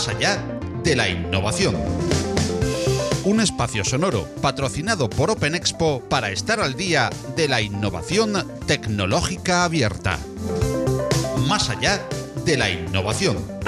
más allá de la innovación. Un espacio sonoro patrocinado por Open Expo para estar al día de la innovación tecnológica abierta. Más allá de la innovación.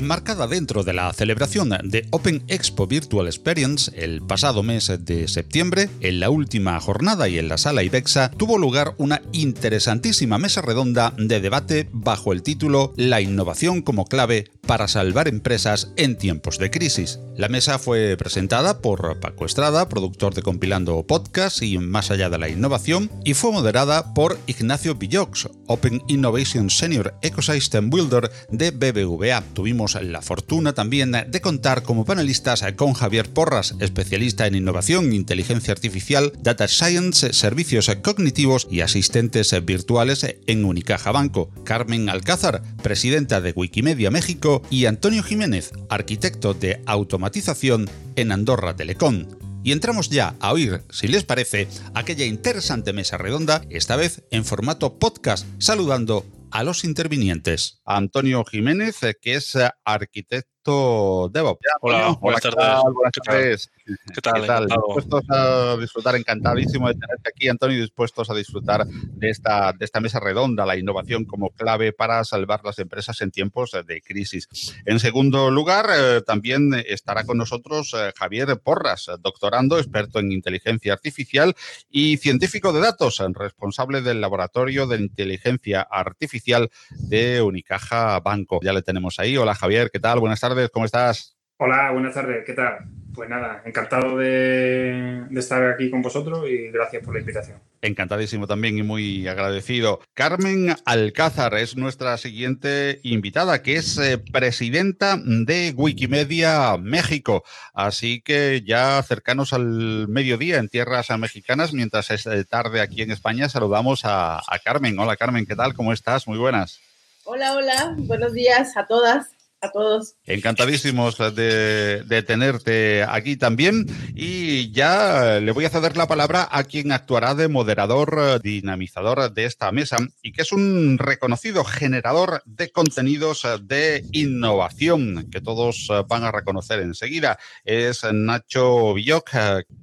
Enmarcada dentro de la celebración de Open Expo Virtual Experience el pasado mes de septiembre, en la última jornada y en la sala IBEXA tuvo lugar una interesantísima mesa redonda de debate bajo el título La innovación como clave para salvar empresas en tiempos de crisis. La mesa fue presentada por Paco Estrada, productor de Compilando Podcast y Más allá de la innovación, y fue moderada por Ignacio Villox, Open Innovation Senior Ecosystem Builder de BBVA. Tuvimos la fortuna también de contar como panelistas con Javier Porras, especialista en innovación, inteligencia artificial, data science, servicios cognitivos y asistentes virtuales en Unicaja Banco, Carmen Alcázar, presidenta de Wikimedia México, y Antonio Jiménez, arquitecto de automatización en Andorra Telecom. Y entramos ya a oír, si les parece, aquella interesante mesa redonda, esta vez en formato podcast, saludando a los intervinientes. Antonio Jiménez, que es arquitecto DevOps. Hola, buenas tardes. ¿Qué tal? Dispuestos a disfrutar, encantadísimo de tenerte aquí, Antonio, dispuestos a disfrutar de esta, de esta mesa redonda, la innovación como clave para salvar las empresas en tiempos de crisis. En segundo lugar, eh, también estará con nosotros eh, Javier Porras, doctorando, experto en inteligencia artificial y científico de datos, responsable del laboratorio de inteligencia artificial de Unicaja Banco. Ya le tenemos ahí. Hola Javier, ¿qué tal? Buenas tardes, ¿cómo estás? Hola, buenas tardes, ¿qué tal? Pues nada, encantado de, estar aquí con vosotros y gracias por la invitación. Encantadísimo también y muy agradecido. Carmen Alcázar es nuestra siguiente invitada, que es eh, presidenta de Wikimedia México. Así que ya cercanos al mediodía en tierras mexicanas, mientras es eh, tarde aquí en España, saludamos a, a Carmen. Hola Carmen, ¿qué tal? ¿Cómo estás? Muy buenas. Hola, hola, buenos días a todas a todos. Encantadísimos de, tenerte aquí también. Y ya le voy a ceder la palabra a quien actuará de moderador, dinamizador de esta mesa y que es un reconocido generador de contenidos de innovación que todos van a reconocer enseguida. Es Nacho Villoc,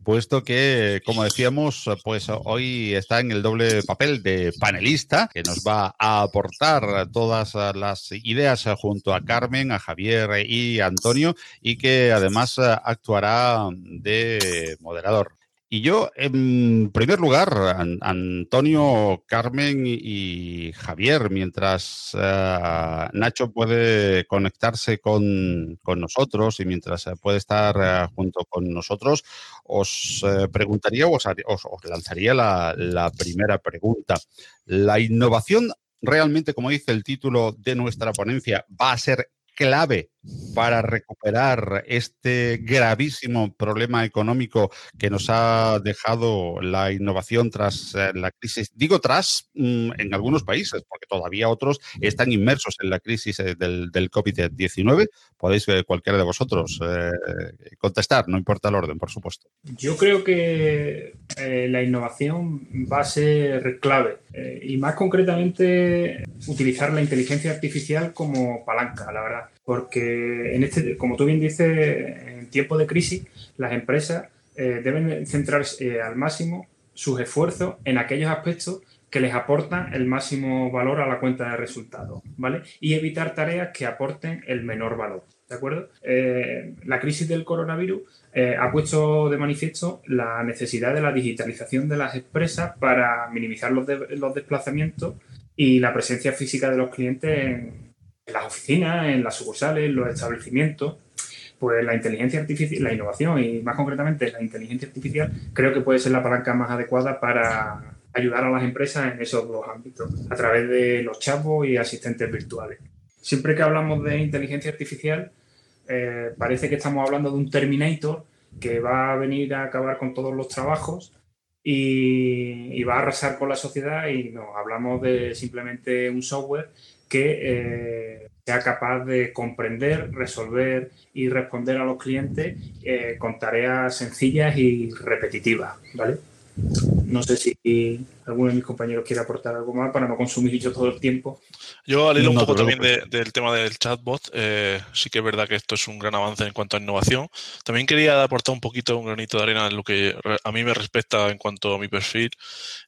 puesto que, como decíamos, pues hoy está en el doble papel de panelista que nos va a aportar todas las ideas junto a Carmen a Javier y Antonio y que además eh, actuará de moderador. Y yo, en primer lugar, Antonio, Carmen y Javier, mientras eh, Nacho puede conectarse con, nosotros y mientras eh, puede estar junto con nosotros, os preguntaría o os, lanzaría la, la primera pregunta. ¿La innovación realmente, como dice el título de nuestra ponencia, va a ser clave para recuperar este gravísimo problema económico que nos ha dejado la innovación tras eh, la crisis. Digo tras mm, en algunos países, porque todavía otros están inmersos en la crisis eh, del, COVID-19. Podéis eh, cualquiera de vosotros contestar, no importa el orden, por supuesto. Yo creo que la innovación va a ser clave y más concretamente utilizar la inteligencia artificial como palanca, la verdad porque en este, como tú bien dices, en tiempo de crisis, las empresas eh, deben centrarse eh, al máximo sus esfuerzos en aquellos aspectos que les aportan el máximo valor a la cuenta de resultados, ¿vale? Y evitar tareas que aporten el menor valor, ¿de acuerdo? Eh, la crisis del coronavirus ha puesto de manifiesto la necesidad de la digitalización de las empresas para minimizar los, los desplazamientos y la presencia física de los clientes en, en las oficinas, en las sucursales, en los establecimientos, pues la inteligencia artificial, la innovación y más concretamente la inteligencia artificial creo que puede ser la palanca más adecuada para ayudar a las empresas en esos dos ámbitos, a través de los chatbots y asistentes virtuales. Siempre que hablamos de inteligencia artificial, eh, parece que estamos hablando de un Terminator que va a venir a acabar con todos los trabajos y, y va a arrasar con la sociedad y no, hablamos de simplemente un software que eh, sea capaz de comprender, resolver y responder a los clientes eh, con tareas sencillas y repetitivas, ¿vale? No sé si alguno de mis compañeros quiere aportar algo más para no consumir yo todo el tiempo. Yo al hilo un poco también del tema del chatbot, eh, sí que es verdad que esto es un gran avance en cuanto a innovación. También quería aportar un poquito, un granito de arena en lo que a mí me respecta en cuanto a mi perfil.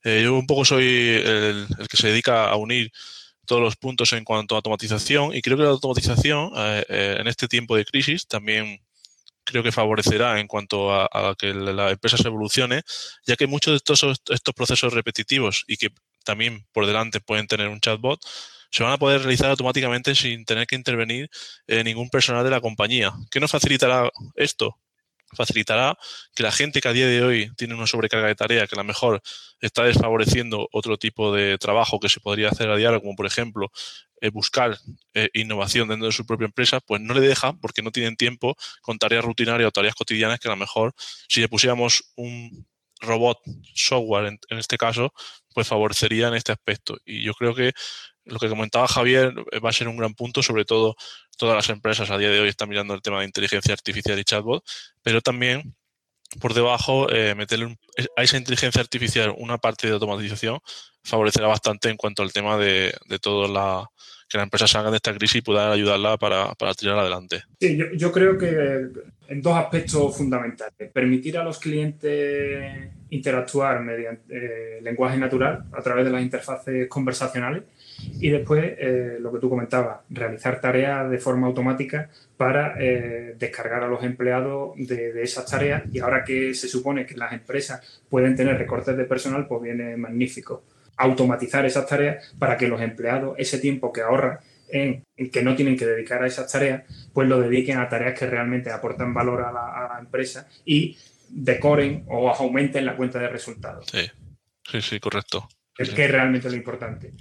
Eh, yo un poco soy el, que se dedica a unir todos los puntos en cuanto a automatización y creo que la automatización eh, en este tiempo de crisis también creo que favorecerá en cuanto a, que la empresa se evolucione, ya que muchos de estos, estos procesos repetitivos y que también por delante pueden tener un chatbot, se van a poder realizar automáticamente sin tener que intervenir eh, ningún personal de la compañía. ¿Qué nos facilitará esto? Facilitará que la gente que a día de hoy tiene una sobrecarga de tarea que a lo mejor está desfavoreciendo otro tipo de trabajo que se podría hacer a diario, como por ejemplo eh, buscar eh, innovación dentro de su propia empresa, pues no le deja porque no tienen tiempo con tareas rutinarias o tareas cotidianas que a lo mejor si le pusiéramos un robot software en, en este caso, pues favorecería en este aspecto. Y yo creo que lo que comentaba Javier eh, va a ser un gran punto, sobre todo todas las empresas a día de hoy están mirando el tema de inteligencia artificial y chatbot, pero también por debajo eh, meterle a esa inteligencia artificial una parte de automatización favorecerá bastante en cuanto al tema de, de todo la que la empresa salga de esta crisis y pueda ayudarla para, para tirar adelante. Sí, yo, yo, creo que en dos aspectos fundamentales. Permitir a los clientes interactuar mediante eh, lenguaje natural a través de las interfaces conversacionales y después, eh, lo que tú comentabas, realizar tareas de forma automática para eh, descargar a los empleados de, esas tareas. Y ahora que se supone que las empresas pueden tener recortes de personal, pues viene magnífico. Automatizar esas tareas para que los empleados, ese tiempo que ahorran en, en, que no tienen que dedicar a esas tareas, pues lo dediquen a tareas que realmente aportan valor a la, a la empresa y decoren o aumenten la cuenta de resultados. Sí, sí, sí, correcto. Es que es realmente lo importante.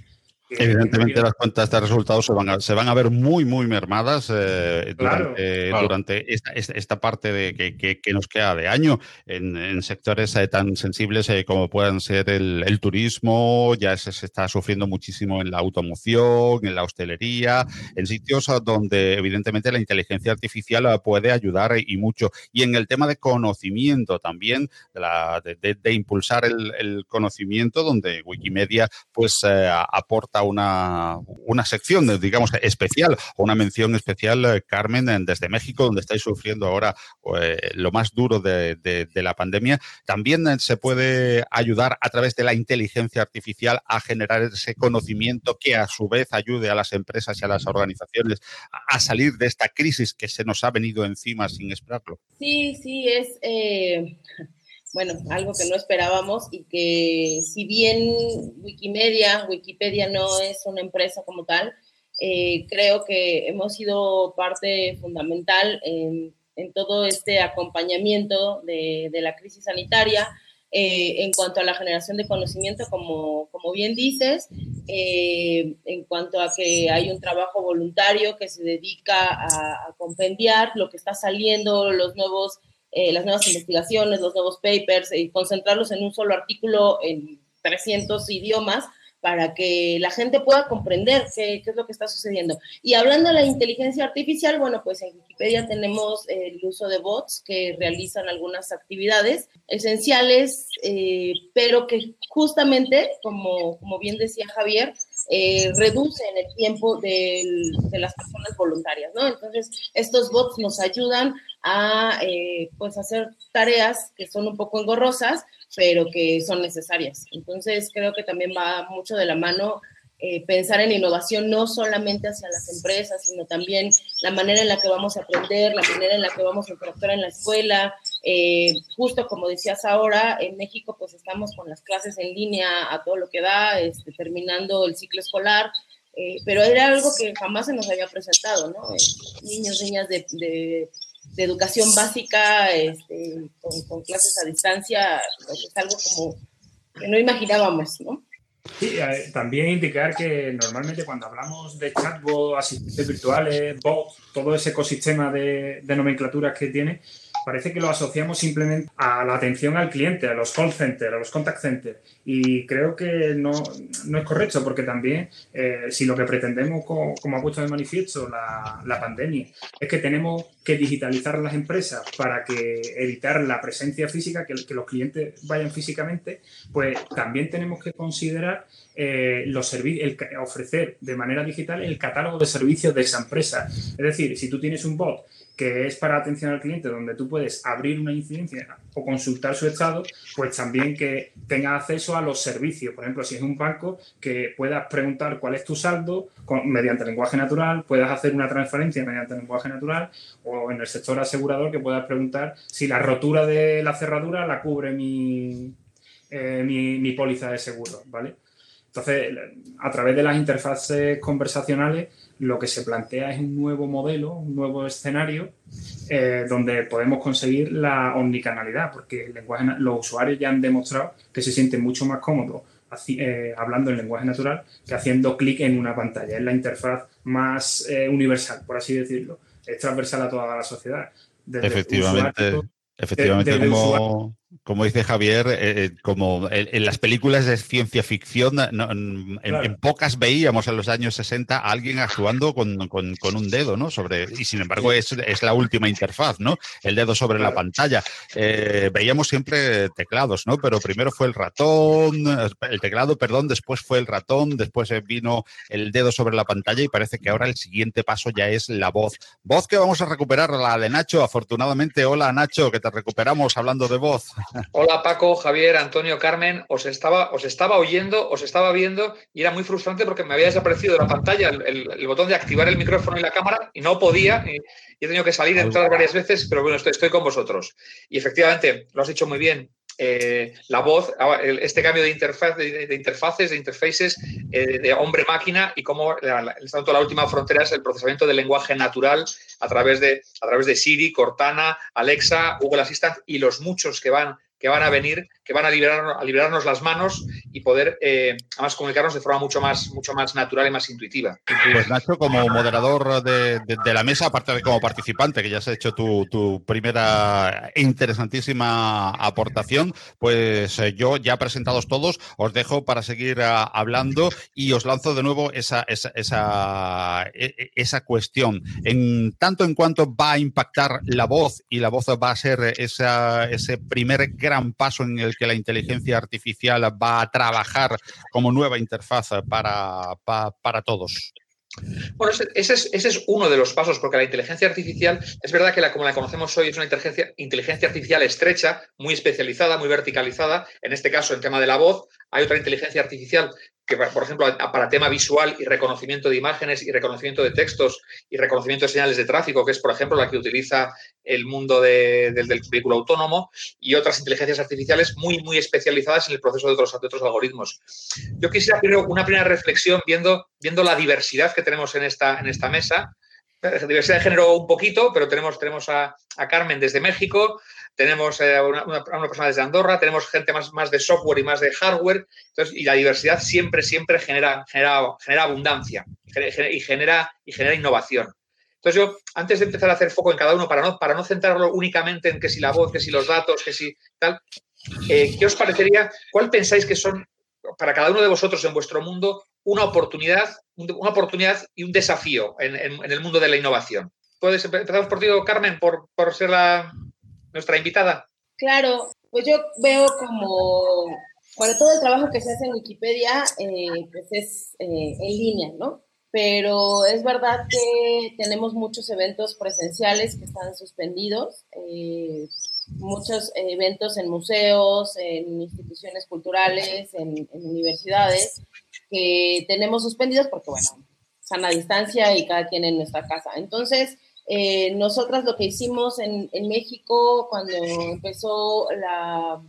Evidentemente las cuentas de resultados se van a, se van a ver muy, muy mermadas eh, claro, durante, claro. durante esta, esta, parte de que, que, que, nos queda de año en, en sectores eh, tan sensibles eh, como puedan ser el, el turismo, ya se, se, está sufriendo muchísimo en la automoción, en la hostelería, en sitios donde evidentemente la inteligencia artificial eh, puede ayudar y mucho. Y en el tema de conocimiento también, de, la, de, de, de impulsar el, el, conocimiento, donde Wikimedia pues eh, una, una sección, digamos, especial o una mención especial, eh, Carmen, desde México, donde estáis sufriendo ahora eh, lo más duro de, la pandemia. También eh, se puede ayudar a través de la inteligencia artificial a generar ese conocimiento que a su vez ayude a las empresas y a las organizaciones a, salir de esta crisis que se nos ha venido encima sin esperarlo. Sí, sí, es... bueno, algo que no esperábamos y que si bien Wikimedia, Wikipedia no es una empresa como tal, eh, creo que hemos sido parte fundamental en, todo este acompañamiento de, de la crisis sanitaria. Eh, en cuanto a la generación de conocimiento, como, como bien dices, eh, en cuanto a que hay un trabajo voluntario que se dedica a, a compendiar lo que está saliendo, los nuevos eh, las nuevas investigaciones, los nuevos papers y concentrarlos en un solo artículo en 300 idiomas para que la gente pueda comprender qué, qué, es lo que está sucediendo. Y hablando de la inteligencia artificial, bueno, pues en Wikipedia tenemos el uso de bots que realizan algunas actividades esenciales, eh, pero que justamente, como, como bien decía Javier, eh, reducen el tiempo de, de, las personas voluntarias, ¿no? Entonces, estos bots nos ayudan a eh, pues hacer tareas que son un poco engorrosas, pero que son necesarias. Entonces, creo que también va mucho de la mano eh, pensar en innovación no solamente hacia las empresas, sino también la manera en la que vamos a aprender, la manera en la que vamos a interactuar en la escuela. Eh, justo como decías ahora, en México pues estamos con las clases en línea a todo lo que da, este, terminando el ciclo escolar, eh, pero era algo que jamás se nos había presentado, ¿no? niños, niñas de, de de educación básica este, con, con, clases a distancia, pues es algo como que no imaginábamos, ¿no? Sí, eh, también indicar que normalmente cuando hablamos de chatbot, asistentes virtuales, bots, todo ese ecosistema de, de nomenclaturas que tiene, parece que lo asociamos simplemente a la atención al cliente, a los call centers, a los contact centers. Y creo que no, es correcto, porque también eh, si lo que pretendemos, como, ha puesto de manifiesto la, la pandemia, es que tenemos que digitalizar las empresas para que evitar la presencia física, que, los clientes vayan físicamente, pues también tenemos que considerar eh, los el, ofrecer de manera digital el catálogo de servicios de esa empresa. Es decir, si tú tienes un bot que es para atención al cliente, donde tú puedes abrir una incidencia o consultar su estado, pues también que tenga acceso a los servicios. Por ejemplo, si es un banco, que puedas preguntar cuál es tu saldo mediante lenguaje natural, puedas hacer una transferencia mediante lenguaje natural, o en el sector asegurador, que puedas preguntar si la rotura de la cerradura la cubre mi, eh, mi, póliza de seguro, ¿vale? Entonces, a través de las interfaces conversacionales, lo que se plantea es un nuevo modelo, un nuevo escenario eh, donde podemos conseguir la omnicanalidad, porque el lenguaje, los usuarios ya han demostrado que se sienten mucho más cómodos eh, hablando en lenguaje natural que haciendo clic en una pantalla. Es la interfaz más universal, por así decirlo. Es transversal a toda la sociedad. Efectivamente. Efectivamente, como, como dice Javier, eh, eh, como en, las películas de ciencia ficción, en, pocas veíamos en los años 60 a alguien actuando con, un dedo, ¿no? Sobre, y sin embargo es, la última interfaz, ¿no? El dedo sobre la pantalla. Eh, veíamos siempre teclados, ¿no? Pero primero fue el ratón, el teclado, perdón, después fue el ratón, después vino el dedo sobre la pantalla y parece que ahora el siguiente paso ya es la voz. Voz que vamos a recuperar, la de Nacho, afortunadamente. Hola Nacho, que te recuperamos hablando de voz. Hola Paco, Javier, Antonio, Carmen, os estaba, os estaba oyendo, os estaba viendo y era muy frustrante porque me había desaparecido de la pantalla el, botón de activar el micrófono y la cámara y no podía y, he tenido que salir, entrar varias veces, pero bueno, estoy, estoy con vosotros. Y efectivamente, lo has dicho muy bien, eh, la voz, ah, este cambio de, interfaz, de, interfaces, de interfaces eh, de hombre-máquina y cómo tanto la última frontera es el procesamiento del lenguaje natural a través, de, a través de Siri, Cortana, Alexa, Google Assistant y los muchos que van que van a venir, que van a, liberarnos, a liberarnos las manos y poder eh, además comunicarnos de forma mucho más, mucho más natural y más intuitiva. Pues Nacho, como moderador de, la mesa, aparte de como participante, que ya has hecho tu, primera interesantísima aportación, pues eh, yo ya presentados todos, os dejo para seguir ah, hablando y os lanzo de nuevo esa, esa, esa, e, e, esa cuestión. En tanto en cuanto va a impactar la voz y la voz va a ser esa, ese primer gran paso en el que la inteligencia artificial va a trabajar como nueva interfaz para, para, todos. Bueno, ese es, ese es, uno de los pasos, porque la inteligencia artificial, es verdad que la, como la conocemos hoy, es una inteligencia, inteligencia artificial estrecha, muy especializada, muy verticalizada. En este caso, en tema de la voz, hay otra inteligencia artificial que, por ejemplo, para tema visual y reconocimiento de imágenes y reconocimiento de textos y reconocimiento de señales de tráfico, que es, por ejemplo, la que utiliza el mundo del, vehículo autónomo, y otras inteligencias artificiales muy, muy especializadas en el proceso de otros, otros algoritmos. Yo quisiera primero una primera reflexión viendo, viendo la diversidad que tenemos en esta, en esta mesa. Diversidad de género un poquito, pero tenemos, tenemos a, a Carmen desde México, tenemos eh, una, una, persona desde Andorra, tenemos gente más, más de software y más de hardware, entonces, y la diversidad siempre, siempre genera, genera, genera abundancia y genera, y genera innovación. Entonces yo, antes de empezar a hacer foco en cada uno, para no, para no centrarlo únicamente en que si la voz, que si los datos, que si tal, eh, ¿qué os parecería? ¿Cuál pensáis que son, para cada uno de vosotros en vuestro mundo, una oportunidad, una oportunidad y un desafío en, el mundo de la innovación? ¿Puedes, empezamos por ti, Carmen, por, ser la, nuestra invitada. Claro, pues yo veo como, bueno, todo el trabajo que se hace en Wikipedia, eh, pues es eh, en línea, ¿no? Pero es verdad que tenemos muchos eventos presenciales que están suspendidos, eh, muchos eventos en museos, en instituciones culturales, en universidades, que tenemos suspendidos porque, bueno, sana distancia y cada quien en nuestra casa. Entonces, eh, nosotras lo que hicimos en, México cuando empezó la,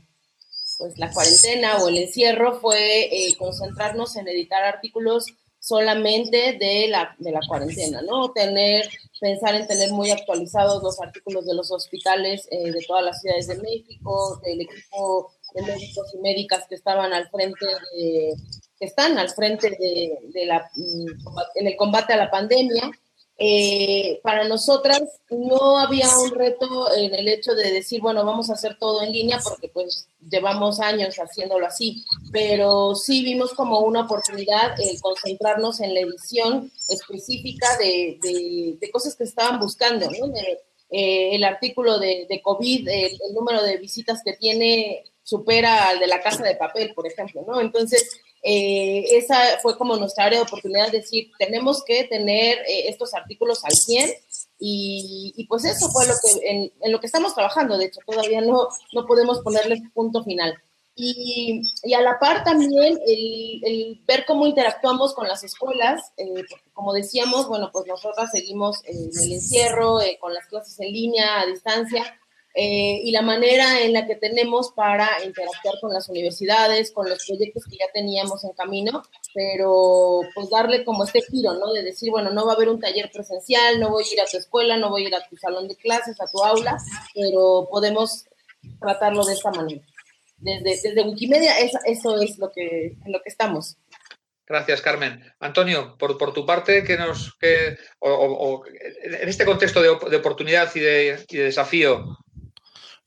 pues, la cuarentena o el encierro fue eh, concentrarnos en editar artículos solamente de la, de la cuarentena, ¿no? Tener, pensar en tener muy actualizados los artículos de los hospitales eh, de todas las ciudades de México, del equipo de médicos y médicas que estaban al frente de, que están al frente de, de la, mm, en el combate a la pandemia eh, para nosotras no había un reto en el hecho de decir, bueno, vamos a hacer todo en línea porque pues llevamos años haciéndolo así, pero sí vimos como una oportunidad el concentrarnos en la edición específica de, de, cosas que estaban buscando, ¿no? Eh, el artículo de, de COVID, el, el, número de visitas que tiene supera al de la casa de papel, por ejemplo, ¿no? Entonces, eh, esa fue como nuestra área de oportunidad de decir, tenemos que tener eh, estos artículos al 100 y, pues eso fue lo que, en, lo que estamos trabajando, de hecho todavía no, no podemos ponerle punto final. Y, y a la par también el, el, ver cómo interactuamos con las escuelas, eh, como decíamos, bueno, pues nosotras seguimos en el encierro, con las clases en línea, a distancia, eh, y la manera en la que tenemos para interactuar con las universidades, con los proyectos que ya teníamos en camino, pero pues darle como este giro, ¿no? De decir, bueno, no va a haber un taller presencial, no voy a ir a tu escuela, no voy a ir a tu salón de clases, a tu aula, pero podemos tratarlo de esta manera. Desde, desde Wikimedia eso, eso es lo que, en lo que estamos. Gracias, Carmen. Antonio, por, por tu parte, que nos, que, o, o, en este contexto de, de oportunidad y de, y de desafío,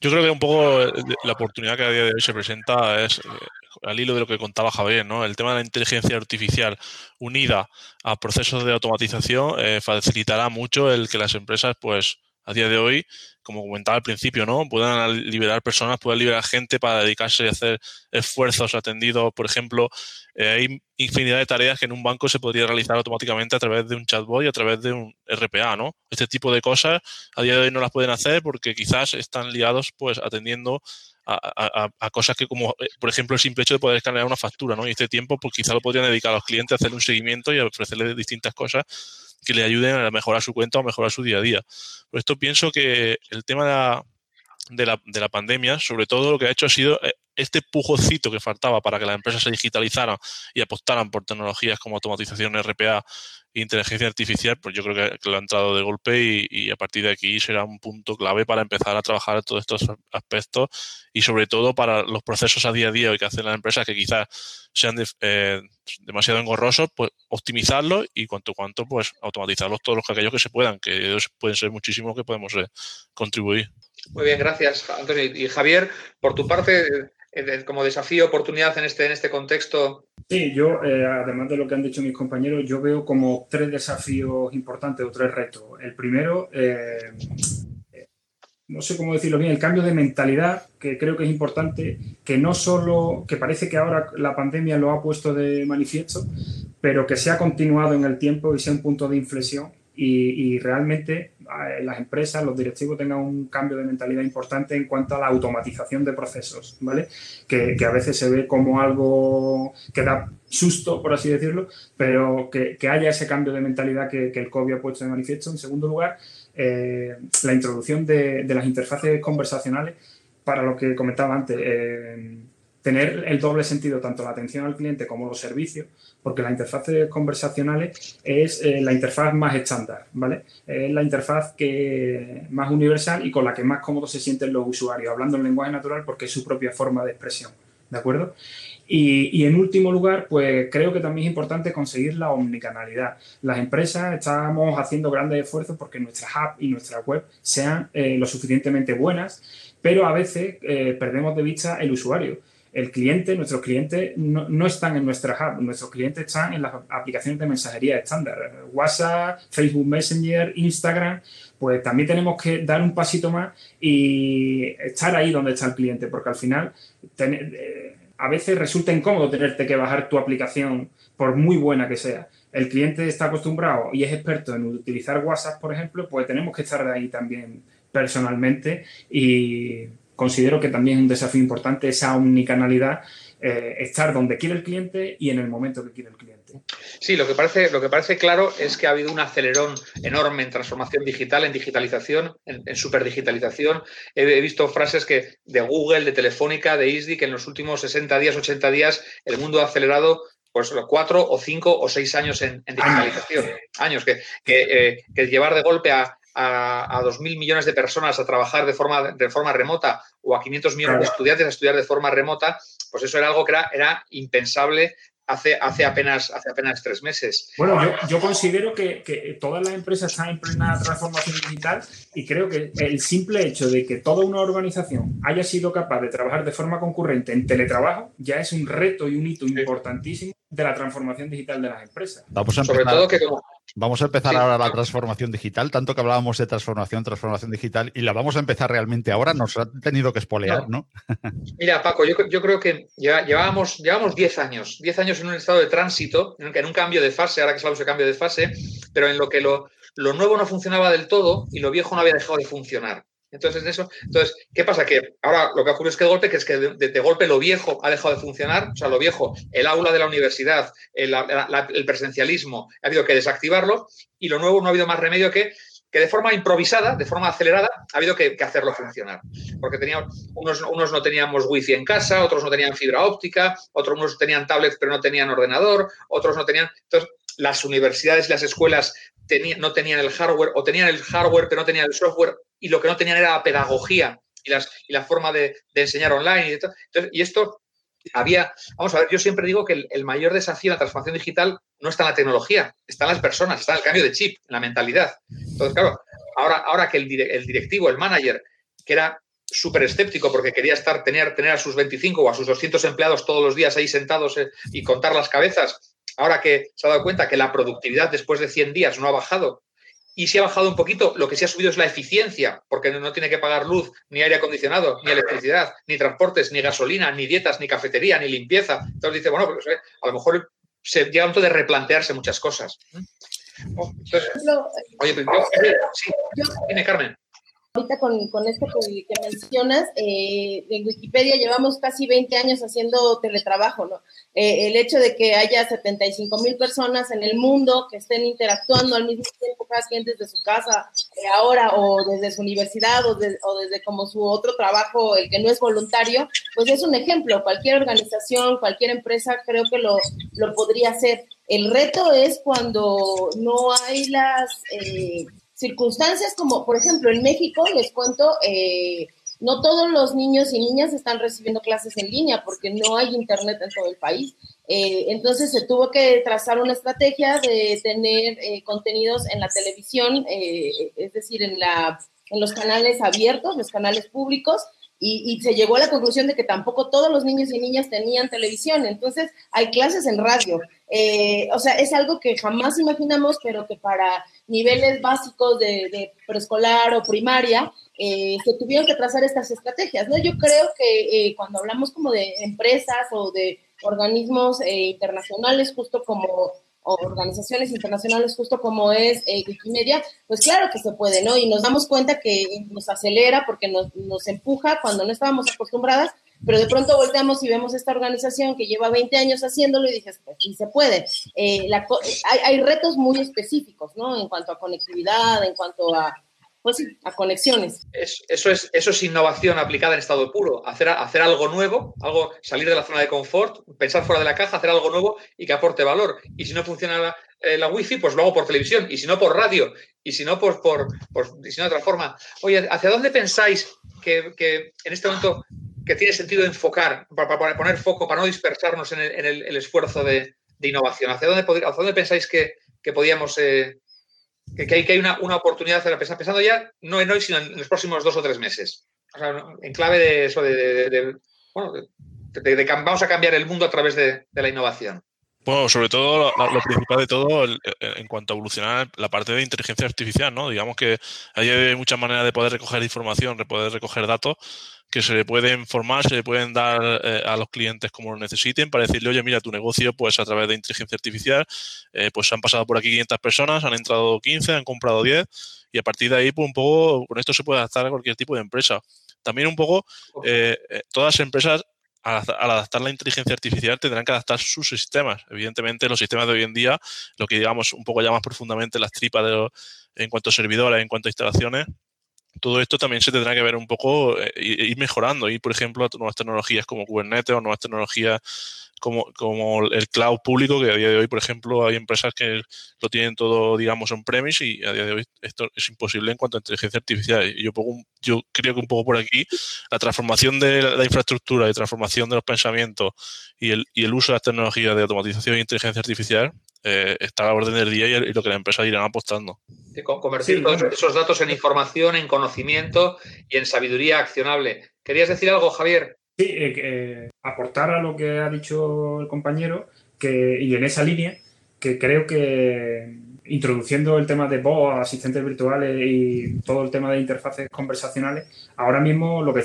yo creo que un poco eh, la oportunidad que a día de hoy se presenta es, eh, al hilo de lo que contaba Javier, ¿no? El tema de la inteligencia artificial unida a procesos de automatización eh, facilitará mucho el que las empresas, pues, a día de hoy, como comentaba al principio, ¿no? Puedan liberar personas, puedan liberar gente para dedicarse a hacer esfuerzos atendidos. Por ejemplo, eh, hay infinidad de tareas que en un banco se podría realizar automáticamente a través de un chatbot y a través de un RPA, ¿no? Este tipo de cosas a día de hoy no las pueden hacer porque quizás están liados, pues, atendiendo a, cosas que como, eh, por ejemplo, el simple hecho de poder escanear una factura, ¿no? Y este tiempo, pues quizá lo podrían dedicar a los clientes a hacer un seguimiento y a ofrecerles distintas cosas que le ayuden a mejorar su cuenta o mejorar su día a día. Por esto pienso que el tema de la, de la, de la pandemia, sobre todo lo que ha hecho ha sido eh, este pujocito que faltaba para que las empresas se digitalizaran y apostaran por tecnologías como automatización RPA e inteligencia artificial, pues yo creo que, lo ha entrado de golpe y, a partir de aquí será un punto clave para empezar a trabajar todos estos aspectos y sobre todo para los procesos a día a día que hacen las empresas que quizás sean eh, demasiado engorrosos, pues optimizarlos y cuanto cuanto pues automatizarlos todos los aquellos que se puedan, que ellos pueden ser muchísimos que podemos eh, contribuir. Muy bien, gracias, Antonio. Y Javier, por tu parte, eh, como desafío, oportunidad en este, en este contexto? Sí, yo, eh, además de lo que han dicho mis compañeros, yo veo como tres desafíos importantes o tres retos. El primero, eh, no sé cómo decirlo bien, el cambio de mentalidad, que creo que es importante, que no solo, que parece que ahora la pandemia lo ha puesto de manifiesto, pero que se ha continuado en el tiempo y sea un punto de inflexión y, realmente las empresas, los directivos tengan un cambio de mentalidad importante en cuanto a la automatización de procesos, ¿vale? Que, a veces se ve como algo que da susto, por así decirlo, pero que, haya ese cambio de mentalidad que, el COVID ha puesto de manifiesto. En segundo lugar, eh, la introducción de, las interfaces conversacionales para lo que comentaba antes. Eh, tener el doble sentido, tanto la atención al cliente como los servicios, porque la interfaz conversacionales es eh, la interfaz más estándar, ¿vale? Es la interfaz que más universal y con la que más cómodos se sienten los usuarios, hablando en lenguaje natural porque es su propia forma de expresión, ¿de acuerdo? Y, y, en último lugar, pues creo que también es importante conseguir la omnicanalidad. Las empresas estamos haciendo grandes esfuerzos porque nuestra app y nuestra web sean eh, lo suficientemente buenas, pero a veces eh, perdemos de vista el usuario el cliente, nuestros clientes no, están en nuestra app, nuestros clientes están en las aplicaciones de mensajería estándar, WhatsApp, Facebook Messenger, Instagram, pues también tenemos que dar un pasito más y estar ahí donde está el cliente, porque al final eh, a veces resulta incómodo tenerte que bajar tu aplicación por muy buena que sea. El cliente está acostumbrado y es experto en utilizar WhatsApp, por ejemplo, pues tenemos que estar ahí también personalmente y considero que también es un desafío importante esa omnicanalidad, eh, estar donde quiere el cliente y en el momento que quiere el cliente. Sí, lo que, parece, lo que parece claro es que ha habido un acelerón enorme en transformación digital, en digitalización, en, superdigitalización. He, visto frases que de Google, de Telefónica, de ISDI, que en los últimos 60 días, 80 días, el mundo ha acelerado pues cuatro o cinco o seis años en, digitalización. Años, que, eh, que llevar de golpe a a, a 2.000 millones de personas a trabajar de forma, de forma remota o a 500 millones de estudiantes a estudiar de forma remota, pues eso era algo que era, era impensable hace, hace, apenas, hace apenas tres meses. Bueno, yo, considero que, todas las empresas están en plena transformación digital y creo que el simple hecho de que toda una organización haya sido capaz de trabajar de forma concurrente en teletrabajo ya es un reto y un hito importantísimo de la transformación digital de las empresas. Vamos a Sobre todo que Vamos a empezar ahora la transformación digital, tanto que hablábamos de transformación, transformación digital, y la vamos a empezar realmente ahora, nos ha tenido que espolear, ¿no? Mira, Paco, yo, creo que llevábamos, llevamos 10 años, 10 años en un estado de tránsito, en, un cambio de fase, ahora que hablamos de cambio de fase, pero en lo que lo, lo nuevo no funcionaba del todo y lo viejo no había dejado de funcionar. Entonces, eso, entonces, ¿qué pasa? Que ahora lo que ocurre es que de golpe, que es que de, golpe lo viejo ha dejado de funcionar, o sea, lo viejo, el aula de la universidad, el, presencialismo, ha habido que desactivarlo y lo nuevo no ha habido más remedio que que de forma improvisada, de forma acelerada, ha habido que, hacerlo funcionar. Porque teníamos, unos, unos, no teníamos wifi en casa, otros no tenían fibra óptica, otros unos tenían tablets pero no tenían ordenador, otros no tenían... Entonces, las universidades y las escuelas no tenían el hardware o tenían el hardware pero no tenían el software y lo que no tenían era la pedagogía y, la forma de, enseñar online. Y, Entonces, y, esto había, vamos a ver, yo siempre digo que el, mayor desafío en la transformación digital no está en la tecnología, está en las personas, está en el cambio de chip, en la mentalidad. Entonces, claro, ahora, ahora que el, directivo, el manager, que era súper escéptico porque quería estar, tener, tener a sus 25 o a sus 200 empleados todos los días ahí sentados eh, y contar las cabezas, ahora que se ha dado cuenta que la productividad después de 100 días no ha bajado y si ha bajado un poquito, lo que sí ha subido es la eficiencia, porque no tiene que pagar luz, ni aire acondicionado, ni electricidad, ni transportes, ni gasolina, ni dietas, ni cafetería, ni limpieza. Entonces dice, bueno, pues, eh, a lo mejor se llega un momento de replantearse muchas cosas. Oh, oye, pues sí, tiene Carmen. Ahorita con, con esto que, mencionas, eh, en Wikipedia llevamos casi 20 años haciendo teletrabajo, ¿no? Eh, el hecho de que haya 75 mil personas en el mundo que estén interactuando al mismo tiempo, cada quien desde su casa, eh, ahora, o desde su universidad, o, o, desde como su otro trabajo, el que no es voluntario, pues es un ejemplo. Cualquier organización, cualquier empresa, creo que lo, lo podría hacer. El reto es cuando no hay las circunstancias como, por ejemplo, en México, les cuento, eh, no todos los niños y niñas están recibiendo clases en línea porque no hay internet en todo el país. Eh, entonces se tuvo que trazar una estrategia de tener eh, contenidos en la televisión, es decir, en, la, en los canales abiertos, los canales públicos, y, se llegó a la conclusión de que tampoco todos los niños y niñas tenían televisión, entonces hay clases en radio. o sea, es algo que jamás imaginamos, pero que para niveles básicos de, preescolar o primaria, eh, se tuvieron que trazar estas estrategias. ¿no? Yo creo que eh, cuando hablamos como de empresas o de organismos eh, internacionales, justo como organizaciones internacionales, justo como es Wikimedia, pues claro que se puede, ¿no? Y nos damos cuenta que nos acelera porque nos, nos empuja cuando no estábamos acostumbradas pero de pronto volteamos y vemos esta organización que lleva 20 años haciéndolo y dices, pues sí se puede. Eh, hay, retos muy específicos, ¿no? En cuanto a conectividad, en cuanto a, pues sí, a conexiones. eso, es, eso es innovación aplicada en estado puro, hacer, hacer algo nuevo, algo, salir de la zona de confort, pensar fuera de la caja, hacer algo nuevo y que aporte valor. Y si no funciona la, eh, la wifi, pues lo hago por televisión, y si no por radio, y si no por, por, por si no de otra forma. Oye, ¿hacia dónde pensáis que, que en este momento que tiene sentido enfocar, para, poner foco, para no dispersarnos en el, esfuerzo de, innovación? ¿Hacia dónde, ¿Hacia dónde pensáis que, podíamos, eh, que, hay, que hay una, oportunidad de pensando ya, no en hoy, sino en los próximos dos o tres meses? O sea, en clave de eso, de, bueno, vamos a cambiar el mundo a través de la innovación. Bueno, sobre todo, lo, principal de todo, en cuanto a evolucionar la parte de inteligencia artificial, ¿no? Digamos que hay muchas maneras de poder recoger información, de poder recoger datos que se le pueden formar, se le pueden dar eh, a los clientes como lo necesiten para decirle, oye, mira, tu negocio, pues a través de inteligencia artificial, eh, pues han pasado por aquí 500 personas, han entrado 15, han comprado 10 y a partir de ahí, pues un poco, con esto se puede adaptar a cualquier tipo de empresa. También un poco, eh, todas las empresas al, adaptar la inteligencia artificial tendrán que adaptar sus sistemas. Evidentemente, los sistemas de hoy en día, lo que digamos un poco ya más profundamente las tripas de en cuanto a servidores, en cuanto a instalaciones, todo esto también se tendrá que ver un poco, eh, ir mejorando, ir, por ejemplo, a nuevas tecnologías como Kubernetes o nuevas tecnologías como, como el cloud público, que a día de hoy, por ejemplo, hay empresas que lo tienen todo, digamos, en premise y a día de hoy esto es imposible en cuanto a inteligencia artificial. Yo, yo creo que un poco por aquí la transformación de la infraestructura y transformación de los pensamientos y el, y el uso de las tecnologías de automatización e inteligencia artificial eh, está a la orden del día y, lo que las empresas irán apostando. convertir todos esos datos en información, en conocimiento y en sabiduría accionable. ¿Querías decir algo, Javier? Sí, eh, eh, aportar a lo que ha dicho el compañero que, y en esa línea, que creo que introduciendo el tema de voz, asistentes virtuales y todo el tema de interfaces conversacionales, ahora mismo lo que,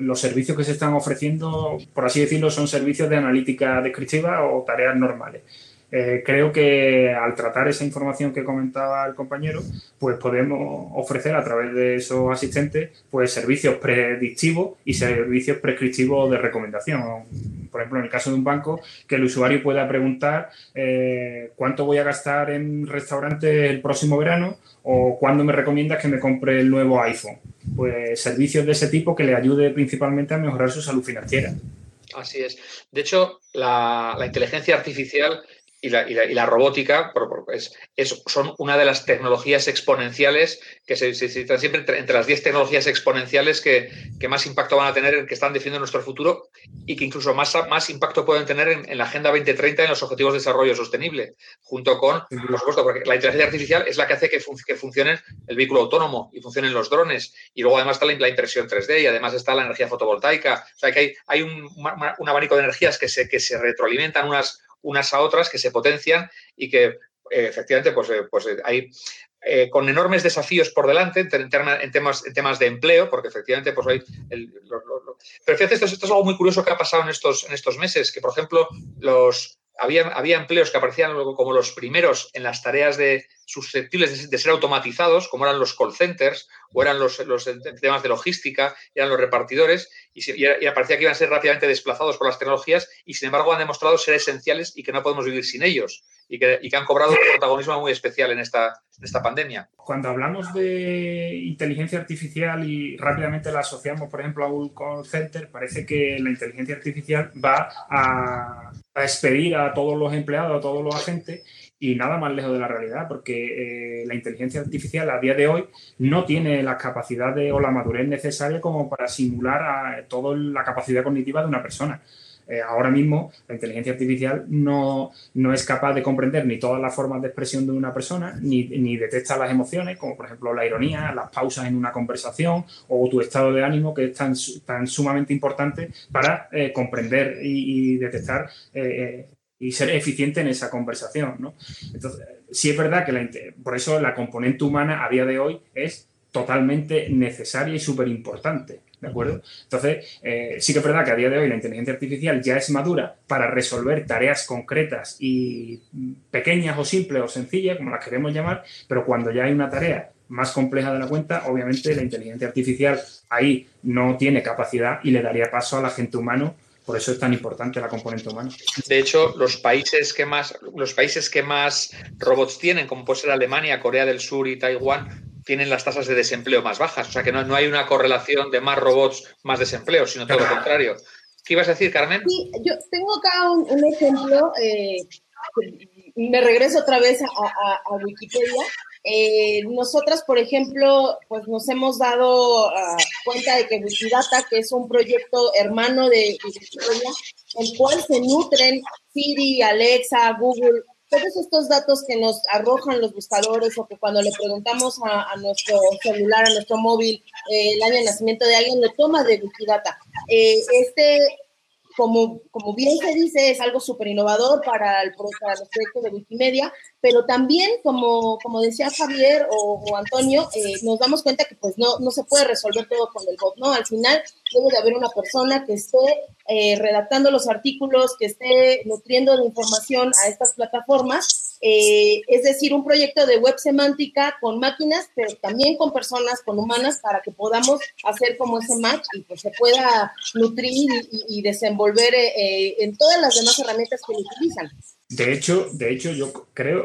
los servicios que se están ofreciendo, por así decirlo, son servicios de analítica descriptiva o tareas normales. Eh, creo que al tratar esa información que comentaba el compañero, pues podemos ofrecer a través de esos asistentes pues servicios predictivos y servicios prescriptivos de recomendación. Por ejemplo, en el caso de un banco, que el usuario pueda preguntar eh, cuánto voy a gastar en restaurantes el próximo verano o cuándo me recomiendas que me compre el nuevo iPhone. Pues servicios de ese tipo que le ayude principalmente a mejorar su salud financiera. Así es. De hecho, la inteligencia artificial y la, y la, y la robótica es, es, son una de las tecnologías exponenciales que se, citan siempre entre, las 10 tecnologías exponenciales que, que, más impacto van a tener, que están definiendo nuestro futuro y que incluso más, más impacto pueden tener en, la Agenda 2030 en los Objetivos de Desarrollo Sostenible, junto con, por supuesto, porque la inteligencia artificial es la que hace que, que funcione el vehículo autónomo y funcionen los drones. Y luego además está la, la, impresión 3D y además está la energía fotovoltaica. O sea que hay, hay un, un abanico de energías que se, que se retroalimentan unas unas a otras que se potencian y que eh, efectivamente pues, eh, pues eh, hay con enormes desafíos por delante en, temas, en temas de empleo, porque efectivamente pues hay... Pero fíjate, esto, esto, es algo muy curioso que ha pasado en estos, en estos meses, que por ejemplo los, había, había empleos que aparecían como los primeros en las tareas de, susceptibles de, ser automatizados, como eran los call centers o eran los, temas de logística, eran los repartidores, y, y, parecía que iban a ser rápidamente desplazados por las tecnologías y sin embargo han demostrado ser esenciales y que no podemos vivir sin ellos y que, han cobrado un protagonismo muy especial en esta, en esta pandemia. Cuando hablamos de inteligencia artificial y rápidamente la asociamos, por ejemplo, a un call center, parece que la inteligencia artificial va a, a expedir a todos los empleados, a todos los agentes y nada más lejos de la realidad, porque eh, la inteligencia artificial a día de hoy no tiene las capacidades o la madurez necesaria como para simular a toda la capacidad cognitiva de una persona. Eh, ahora mismo la inteligencia artificial no, no, es capaz de comprender ni todas las formas de expresión de una persona, ni, ni, detecta las emociones, como por ejemplo la ironía, las pausas en una conversación o tu estado de ánimo, que es tan, tan sumamente importante para eh, comprender y, detectar y ser eficiente en esa conversación, ¿no? Entonces, sí es verdad que por eso la componente humana a día de hoy es totalmente necesaria y súper importante, ¿de acuerdo? Entonces, eh, sí que es verdad que a día de hoy la inteligencia artificial ya es madura para resolver tareas concretas y pequeñas o simples o sencillas, como las queremos llamar, pero cuando ya hay una tarea más compleja de la cuenta, obviamente la inteligencia artificial ahí no tiene capacidad y le daría paso al agente humano por eso es tan importante la componente humana. De hecho, los países que más, los países que más robots tienen, como puede ser Alemania, Corea del Sur y Taiwán, tienen las tasas de desempleo más bajas. O sea que no, no hay una correlación de más robots, más desempleo, sino todo lo contrario. ¿Qué ibas a decir, Carmen? Sí, yo tengo acá un, ejemplo. Eh, me regreso otra vez a Wikipedia eh, nosotras, por ejemplo, pues nos hemos dado ah, cuenta de que Wikidata, que es un proyecto hermano de, Wikipedia, el cual se nutren Siri, Alexa, Google, todos estos datos que nos arrojan los buscadores o que cuando le preguntamos a, nuestro celular, a nuestro móvil, eh, el año de nacimiento de alguien, lo toma de Wikidata. Eh, este como, como bien se dice, es algo súper innovador para, el, para los proyectos de Wikimedia, pero también, como, como decía Javier o, Antonio, eh, nos damos cuenta que pues no, no se puede resolver todo con el bot, ¿no? Al final debe de haber una persona que esté eh, redactando los artículos, que esté nutriendo de información a estas plataformas eh, es decir, un proyecto de web semántica con máquinas, pero también con personas, con humanas, para que podamos hacer como ese match y pues se pueda nutrir y, desenvolver eh, eh, en todas las demás herramientas que utilizan. De hecho, de hecho, yo creo,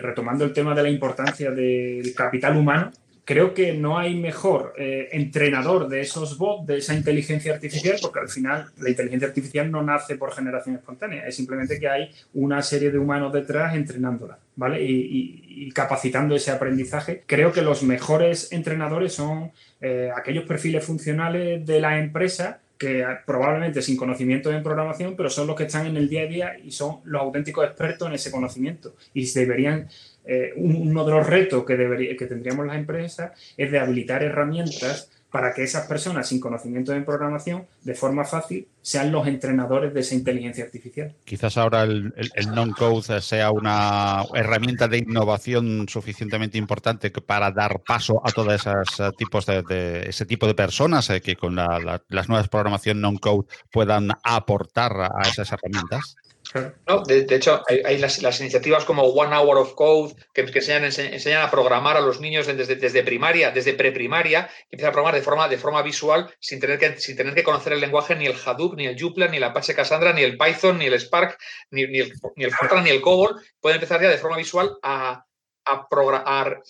retomando el tema de la importancia del capital humano, creo que no hay mejor eh, entrenador de esos bots, de esa inteligencia artificial, porque al final la inteligencia artificial no nace por generación espontánea, es simplemente que hay una serie de humanos detrás entrenándola, ¿vale? Y, capacitando ese aprendizaje. Creo que los mejores entrenadores son eh, aquellos perfiles funcionales de la empresa que probablemente sin conocimiento en programación, pero son los que están en el día a día y son los auténticos expertos en ese conocimiento. Y deberían eh, uno de los retos que, debería, que tendríamos las empresas es de habilitar herramientas para que esas personas sin conocimiento en programación, de forma fácil, sean los entrenadores de esa inteligencia artificial. Quizás ahora el, non-code sea una herramienta de innovación suficientemente importante para dar paso a todos esos eh, tipos de, ese tipo de personas eh, que con las nuevas programación non-code puedan aportar a esas herramientas. No, de, hecho, hay, las, iniciativas como One Hour of Code que, enseñan, enseñan, a programar a los niños desde, desde primaria, desde preprimaria, que empiezan a programar de forma, de forma visual sin tener, que, sin tener que conocer el lenguaje ni el Hadoop, ni el Joomla, ni el Apache Cassandra, ni el Python, ni el Spark, ni, ni el, ni el Fortran, ni el COBOL. Pueden empezar ya de forma visual a, a programar,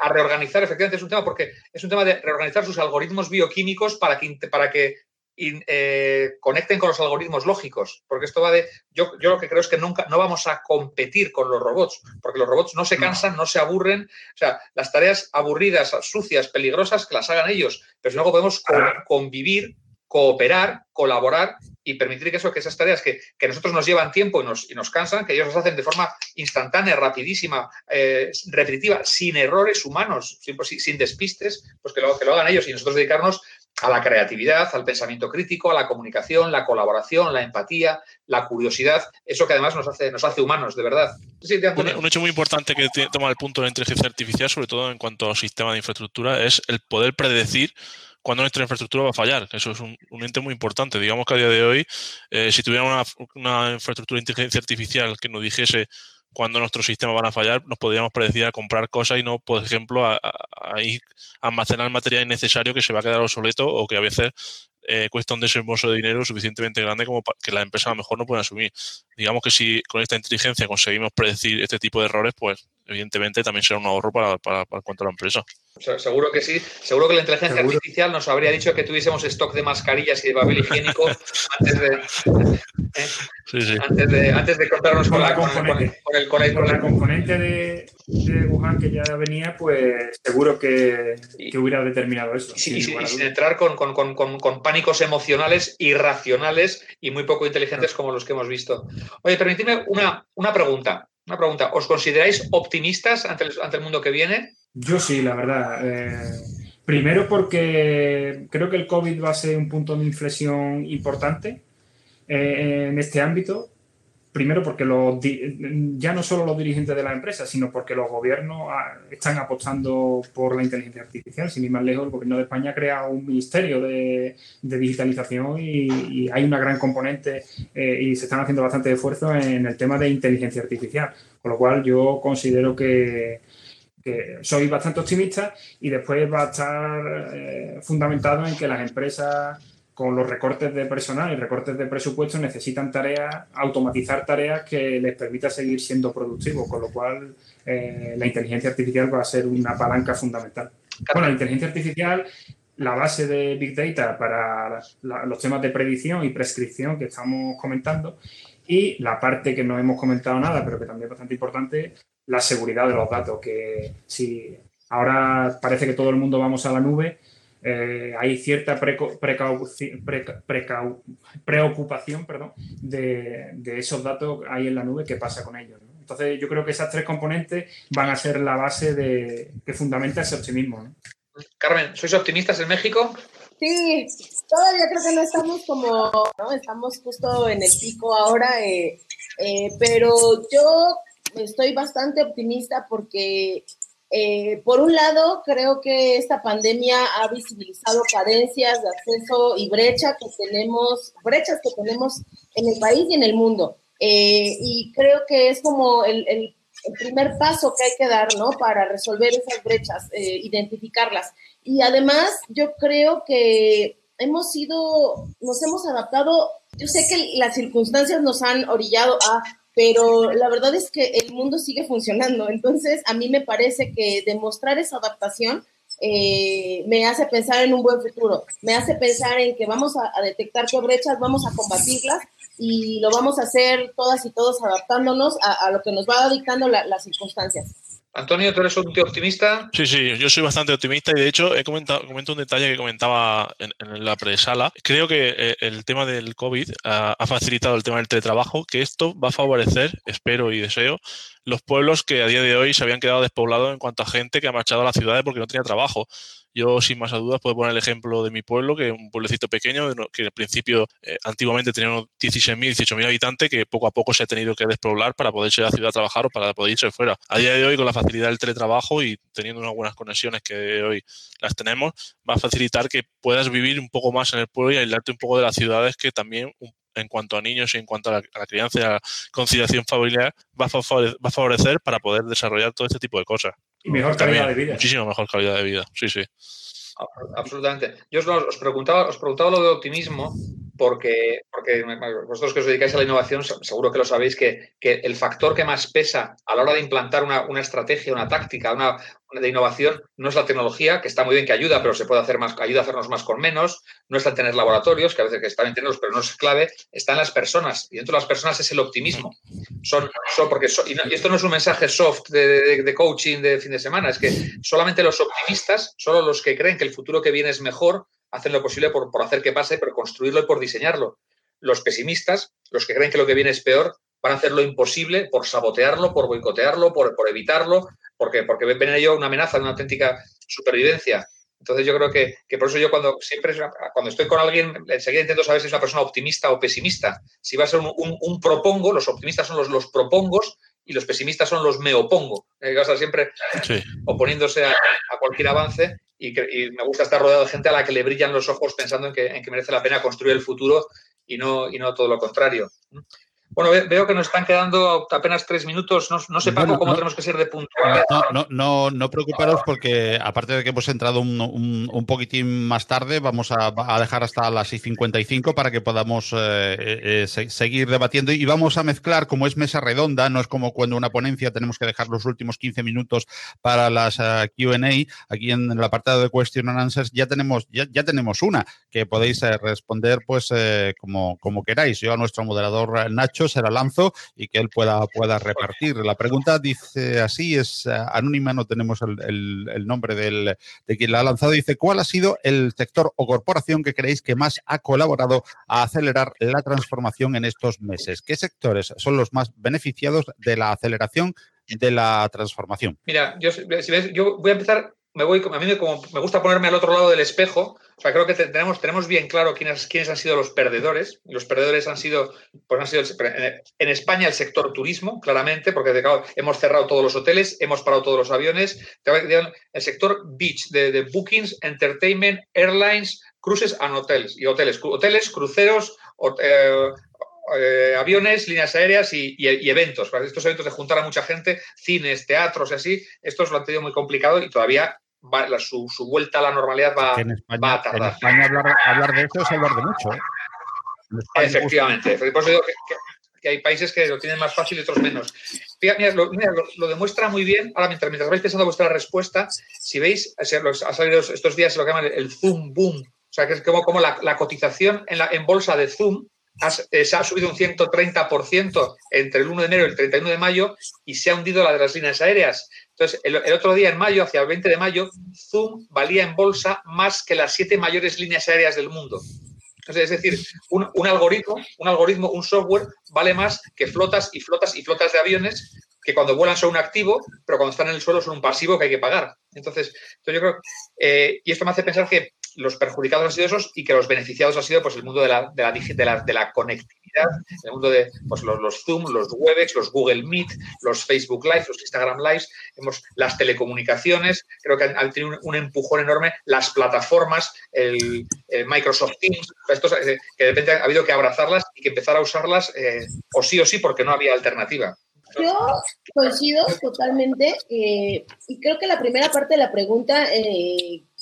a, reorganizar, efectivamente es un tema porque es un tema de reorganizar sus algoritmos bioquímicos para que, para que y, eh, conecten con los algoritmos lógicos, porque esto va de, yo, yo lo que creo es que nunca, no vamos a competir con los robots, porque los robots no se cansan, no, se aburren, o sea, las tareas aburridas, sucias, peligrosas, que las hagan ellos, pero si luego podemos convivir, cooperar, colaborar y permitir que, eso, que esas tareas que, que nosotros nos llevan tiempo y nos, y nos, cansan, que ellos las hacen de forma instantánea, rapidísima, eh, repetitiva, sin errores humanos, sin, pues, sin, despistes, pues que lo, que lo hagan ellos y nosotros dedicarnos a la creatividad, al pensamiento crítico, a la comunicación, la colaboración, la empatía, la curiosidad, eso que además nos hace, nos hace humanos, de verdad. un, hecho muy importante que toma el punto de la inteligencia artificial, sobre todo en cuanto al sistema de infraestructura, es el poder predecir cuándo nuestra infraestructura va a fallar. Eso es un, ente muy importante. Digamos que a día de hoy, eh, si tuviéramos una, una infraestructura de inteligencia artificial que nos dijese cuando nuestros sistemas van a fallar, nos podríamos predecir a comprar cosas y no, por ejemplo, a, almacenar material innecesario que se va a quedar obsoleto o que a veces eh, cuesta un desembolso de dinero suficientemente grande como para que la empresa a lo mejor no pueda asumir. Digamos que si con esta inteligencia conseguimos predecir este tipo de errores, pues evidentemente también será un ahorro para, para, para cuanto a la empresa. Seguro que sí. Seguro que la inteligencia artificial nos habría dicho que tuviésemos stock de mascarillas y de papel higiénico antes de, ¿eh? Antes, de antes de contarnos con, la, componente, con, el, la componente de, de, Wuhan que ya venía, pues seguro que, que hubiera determinado eso. Sí, y, sin entrar con, con, pánicos emocionales irracionales y muy poco inteligentes como los que hemos visto. Oye, permitidme una, una pregunta. Una pregunta. ¿Os consideráis optimistas ante el mundo que viene? Yo sí, la verdad. Eh, primero porque creo que el COVID va a ser un punto de inflexión importante eh, en este ámbito. Primero porque los, ya no solo los dirigentes de la empresa, sino porque los gobiernos ah, están apostando por la inteligencia artificial. Sin ir más lejos, el gobierno de España ha creado un ministerio de, digitalización y, hay una gran componente eh, y se están haciendo bastante esfuerzo en el tema de inteligencia artificial. Con lo cual yo considero que, soy bastante optimista y después va a estar eh, fundamentado en que las empresas con los recortes de personal y recortes de presupuesto necesitan tareas, automatizar tareas que les permita seguir siendo productivos, con lo cual eh, la inteligencia artificial va a ser una palanca fundamental. Bueno, la inteligencia artificial, la base de Big Data para los temas de predicción y prescripción que estamos comentando, y la parte que no hemos comentado nada, pero que también es bastante importante, la seguridad de los datos, que si ahora parece que todo el mundo vamos a la nube, eh, hay cierta preocupación perdón, de, esos datos ahí en la nube, qué pasa con ellos. Entonces yo creo que esas tres componentes van a ser la base de, que fundamenta ese optimismo. Carmen, ¿sois optimistas en México? Sí, todavía creo que no estamos como, ¿no? Estamos justo en el pico ahora, eh, eh, pero yo estoy bastante optimista porque, eh, por un lado, creo que esta pandemia ha visibilizado carencias de acceso y brecha que tenemos, brechas que tenemos en el país y en el mundo. Eh, y creo que es como el, el, primer paso que hay que dar, ¿no? Para resolver esas brechas, eh, identificarlas. Y además, yo creo que hemos sido, nos hemos adaptado, yo sé que las circunstancias nos han orillado a pero la verdad es que el mundo sigue funcionando. Entonces, a mí me parece que demostrar esa adaptación eh, me hace pensar en un buen futuro, me hace pensar en que vamos a, detectar qué brechas, vamos a combatirlas y lo vamos a hacer todas y todos adaptándonos a, lo que nos va dictando las circunstancias. Antonio, ¿tú eres un tío optimista? Sí, sí, yo soy bastante optimista y de hecho he comentado comento un detalle que comentaba en, la presala. Creo que eh, el tema del COVID ha, ha facilitado el tema del teletrabajo, que esto va a favorecer, espero y deseo, los pueblos que a día de hoy se habían quedado despoblados en cuanto a gente que ha marchado a las ciudades porque no tenía trabajo. Yo, sin más dudas, puedo poner el ejemplo de mi pueblo, que es un pueblecito pequeño, que al principio eh, antiguamente tenía unos 16.000, 18.000 habitantes, que poco a poco se ha tenido que despoblar para poder ir a la ciudad a trabajar o para poder irse fuera. A día de hoy, con la facilidad del teletrabajo y teniendo unas buenas conexiones que hoy las tenemos, va a facilitar que puedas vivir un poco más en el pueblo y aislarte un poco de las ciudades que también en cuanto a niños y en cuanto a la, crianza y a la conciliación familiar va a, favorecer, para poder desarrollar todo este tipo de cosas. Y mejor calidad de vida. Muchísimo mejor calidad de vida, sí, sí. Absolutamente. Yo os, preguntaba, os preguntaba lo de optimismo porque, porque vosotros que os dedicáis a la innovación seguro que lo sabéis que, el factor que más pesa a la hora de implantar una, una estrategia, una táctica, una, de innovación no es la tecnología, que está muy bien que ayuda, pero se puede hacer más, ayuda a hacernos más con menos, no está en tener laboratorios, que a veces que están en tenerlos, pero no es clave, está en las personas, y dentro de las personas es el optimismo. Son, son porque y, esto no es un mensaje soft de, coaching de fin de semana, es que solamente los optimistas, solo los que creen que el futuro que viene es mejor, hacen lo posible por, por hacer que pase, por construirlo y por diseñarlo. Los pesimistas, los que creen que lo que viene es peor, van a hacer lo imposible por sabotearlo, por boicotearlo, por, por evitarlo, porque, porque ven en ello una amenaza, una auténtica supervivencia. Entonces yo creo que, por eso yo cuando siempre cuando estoy con alguien enseguida intento saber si es una persona optimista o pesimista. Si va a ser un, propongo, los optimistas son los, los propongos y los pesimistas son los me opongo. Hay que estar siempre oponiéndose a, cualquier avance y, me gusta estar rodeado de gente a la que le brillan los ojos pensando en que, en que merece la pena construir el futuro y no, y no todo lo contrario. Bueno, veo que nos están quedando apenas tres minutos. No, sé, Paco, cómo tenemos que ser de puntual. No, no, no, preocuparos porque aparte de que hemos entrado un, poquitín más tarde, vamos a, dejar hasta las 6.55 para que podamos eh, eh, seguir debatiendo y vamos a mezclar, como es mesa redonda, no es como cuando una ponencia tenemos que dejar los últimos 15 minutos para las eh, Q&A. Aquí en el apartado de Question and Answers ya tenemos, ya, ya tenemos una que podéis responder pues como, como queráis. Yo a nuestro moderador Nacho se la lanzo y que él pueda, pueda repartir. La pregunta dice así, es eh, anónima, no tenemos el, nombre del, de quien la ha lanzado. Dice, ¿cuál ha sido el sector o corporación que creéis que más ha colaborado a acelerar la transformación en estos meses? ¿Qué sectores son los más beneficiados de la aceleración de la transformación? Mira, yo, si ves, yo voy a empezar me voy, a mí me, como, me gusta ponerme al otro lado del espejo. O sea, creo que tenemos, tenemos bien claro quiénes, quiénes han sido los perdedores. Los perdedores han sido, pues han sido en España el sector turismo, claramente, porque hemos cerrado todos los hoteles, hemos parado todos los aviones. El sector beach, de, bookings, entertainment, airlines, cruises and hotels. Y hoteles, hoteles cruceros, eh, eh, aviones, líneas aéreas y, eventos. Estos eventos de juntar a mucha gente, cines, teatros y así, estos lo han tenido muy complicado y todavía su, vuelta a la normalidad va, a tardar. En España hablar, de eso es hablar de mucho. ¿eh? Efectivamente. Por eso digo que, hay países que lo tienen más fácil y otros menos. Mira, lo, demuestra muy bien. Ahora, mientras, mientras vais pensando vuestra respuesta, si veis, ha salido estos días lo que llaman el Zoom Boom. O sea, que es como, como la, cotización en, la, en bolsa de Zoom eh, se ha subido un 130% entre el 1 de enero y el 31 de mayo y se ha hundido la de las líneas aéreas. Entonces, el, otro día, en mayo, hacia el 20 de mayo, Zoom valía en bolsa más que las siete mayores líneas aéreas del mundo. es decir, un, un, algoritmo, un algoritmo, un software vale más que flotas y flotas y flotas de aviones que cuando vuelan son un activo, pero cuando están en el suelo son un pasivo que hay que pagar. Entonces, yo creo, eh, y esto me hace pensar que los perjudicados han sido esos y que los beneficiados ha sido pues, el mundo de la, de la, de la, conectividad, el mundo de pues, los, Zoom, los Webex, los Google Meet, los Facebook Live, los Instagram Lives, hemos, las telecomunicaciones, creo que han, tenido un, empujón enorme, las plataformas, el, Microsoft Teams, estos, eh, que de repente ha habido que abrazarlas y que empezar a usarlas eh, o sí o sí porque no había alternativa. Yo coincido totalmente y creo que la primera parte de la pregunta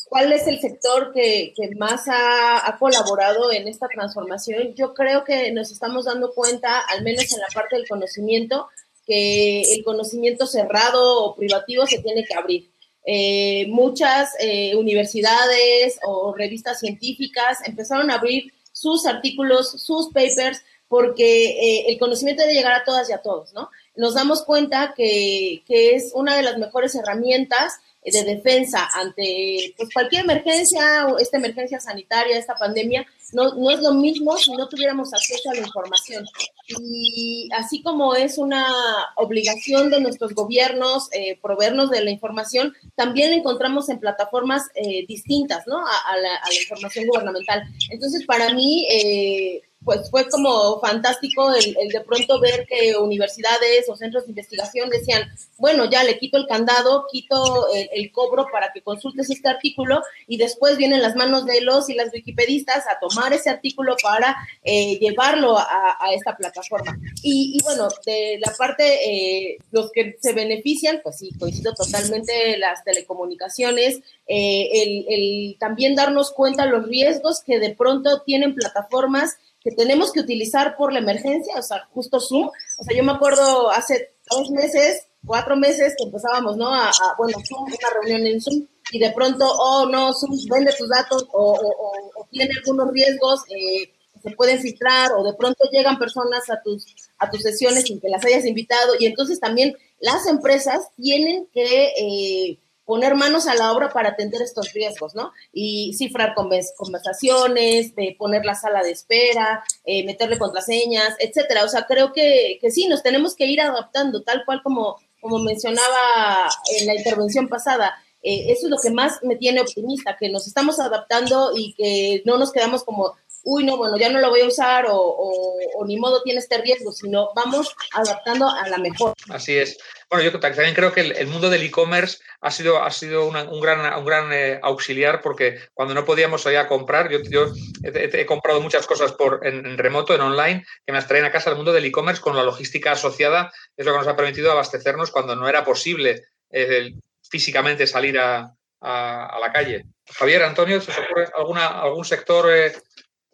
¿cuál es el sector que, más ha, colaborado en esta transformación? Yo creo que nos estamos dando cuenta, al menos en la parte del conocimiento, que el conocimiento cerrado o privativo se tiene que abrir. Eh, muchas eh, universidades o revistas científicas empezaron a abrir sus artículos, sus papers, porque eh, el conocimiento debe llegar a todas y a todos, ¿no? Nos damos cuenta que, que es una de las mejores herramientas de defensa ante pues, cualquier emergencia, esta emergencia sanitaria, esta pandemia, no, no es lo mismo si no tuviéramos acceso a la información. Y así como es una obligación de nuestros gobiernos eh, proveernos de la información, también la encontramos en plataformas eh, distintas, ¿no? A, la, a, la, información gubernamental. Entonces, para mí, eh, pues fue como fantástico el, de pronto ver que universidades o centros de investigación decían, bueno, ya le quito el candado, quito el, cobro para que consultes este artículo y después vienen las manos de los y las wikipedistas a tomar ese artículo para eh, llevarlo a, esta plataforma. Y, bueno, de la parte, eh, los que se benefician, pues sí, coincido totalmente las telecomunicaciones, eh, el, el también darnos cuenta los riesgos que de pronto tienen plataformas que tenemos que utilizar por la emergencia, o sea, justo Zoom. O sea, yo me acuerdo hace dos meses, cuatro meses que empezábamos, ¿no? A, bueno, una reunión en Zoom, y de pronto, oh, no, Zoom vende tus datos o, tiene algunos riesgos, eh, se pueden filtrar, o de pronto llegan personas a tus, a tus sesiones sin que las hayas invitado, y entonces también las empresas tienen que... Eh, poner manos a la obra para atender estos riesgos, ¿no? Y cifrar conversaciones, de poner la sala de espera, eh, meterle contraseñas, etcétera. O sea, creo que, que, sí, nos tenemos que ir adaptando, tal cual como, como mencionaba en la intervención pasada. Eh, eso es lo que más me tiene optimista, que nos estamos adaptando y que no nos quedamos como uy, no, bueno, ya no lo voy a usar o, ni modo tiene este riesgo, sino vamos adaptando a la mejor. Así es. Bueno, yo también creo que el, mundo del e-commerce ha sido, ha sido un gran, un gran eh, auxiliar porque cuando no podíamos ir a comprar, yo, yo he, comprado muchas cosas por, en, remoto, en online, que me traen a casa el mundo del e-commerce con la logística asociada, es lo que nos ha permitido abastecernos cuando no era posible eh, físicamente salir a, la calle. Javier, Antonio, ¿se os ocurre alguna, algún sector eh,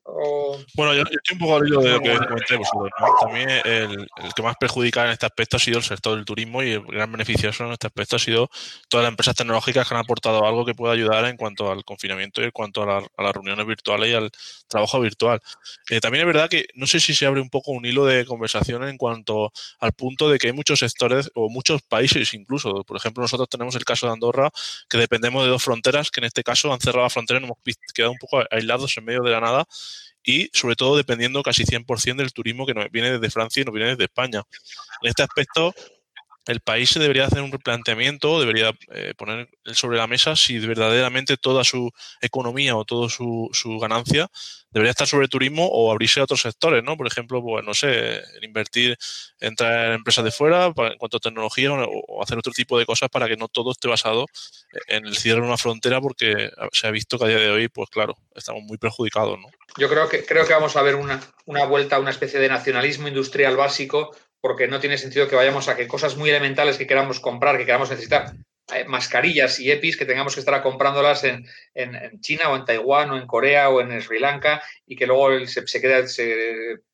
bueno, yo, estoy un poco al de lo que comenté vosotros. También el, que más perjudica en este aspecto ha sido el sector del turismo y el gran beneficioso en este aspecto ha sido todas las empresas tecnológicas que han aportado algo que pueda ayudar en cuanto al confinamiento y en cuanto a, las reuniones virtuales y al trabajo virtual. Eh, también es verdad que no sé si se abre un poco un hilo de conversación en cuanto al punto de que hay muchos sectores o muchos países incluso. Por ejemplo, nosotros tenemos el caso de Andorra, que dependemos de dos fronteras, que en este caso han cerrado la frontera y nos hemos quedado un poco aislados en medio de la nada y sobre todo dependiendo casi 100% del turismo que nos viene desde Francia y nos viene desde España. En este aspecto, el país se debería hacer un replanteamiento, debería eh, poner sobre la mesa si verdaderamente toda su economía o toda su, su, ganancia debería estar sobre turismo o abrirse a otros sectores, ¿no? Por ejemplo, pues no sé, invertir, entrar en empresas de fuera en cuanto a tecnología o, hacer otro tipo de cosas para que no todo esté basado en el cierre de una frontera porque se ha visto que a día de hoy, pues claro, estamos muy perjudicados, ¿no? Yo creo que, creo que vamos a ver una, una vuelta a una especie de nacionalismo industrial básico porque no tiene sentido que vayamos a que cosas muy elementales que queramos comprar, que queramos necesitar, eh, mascarillas y EPIs, que tengamos que estar comprándolas en, en, China o en Taiwán o en Corea o en Sri Lanka y que luego se, se queda,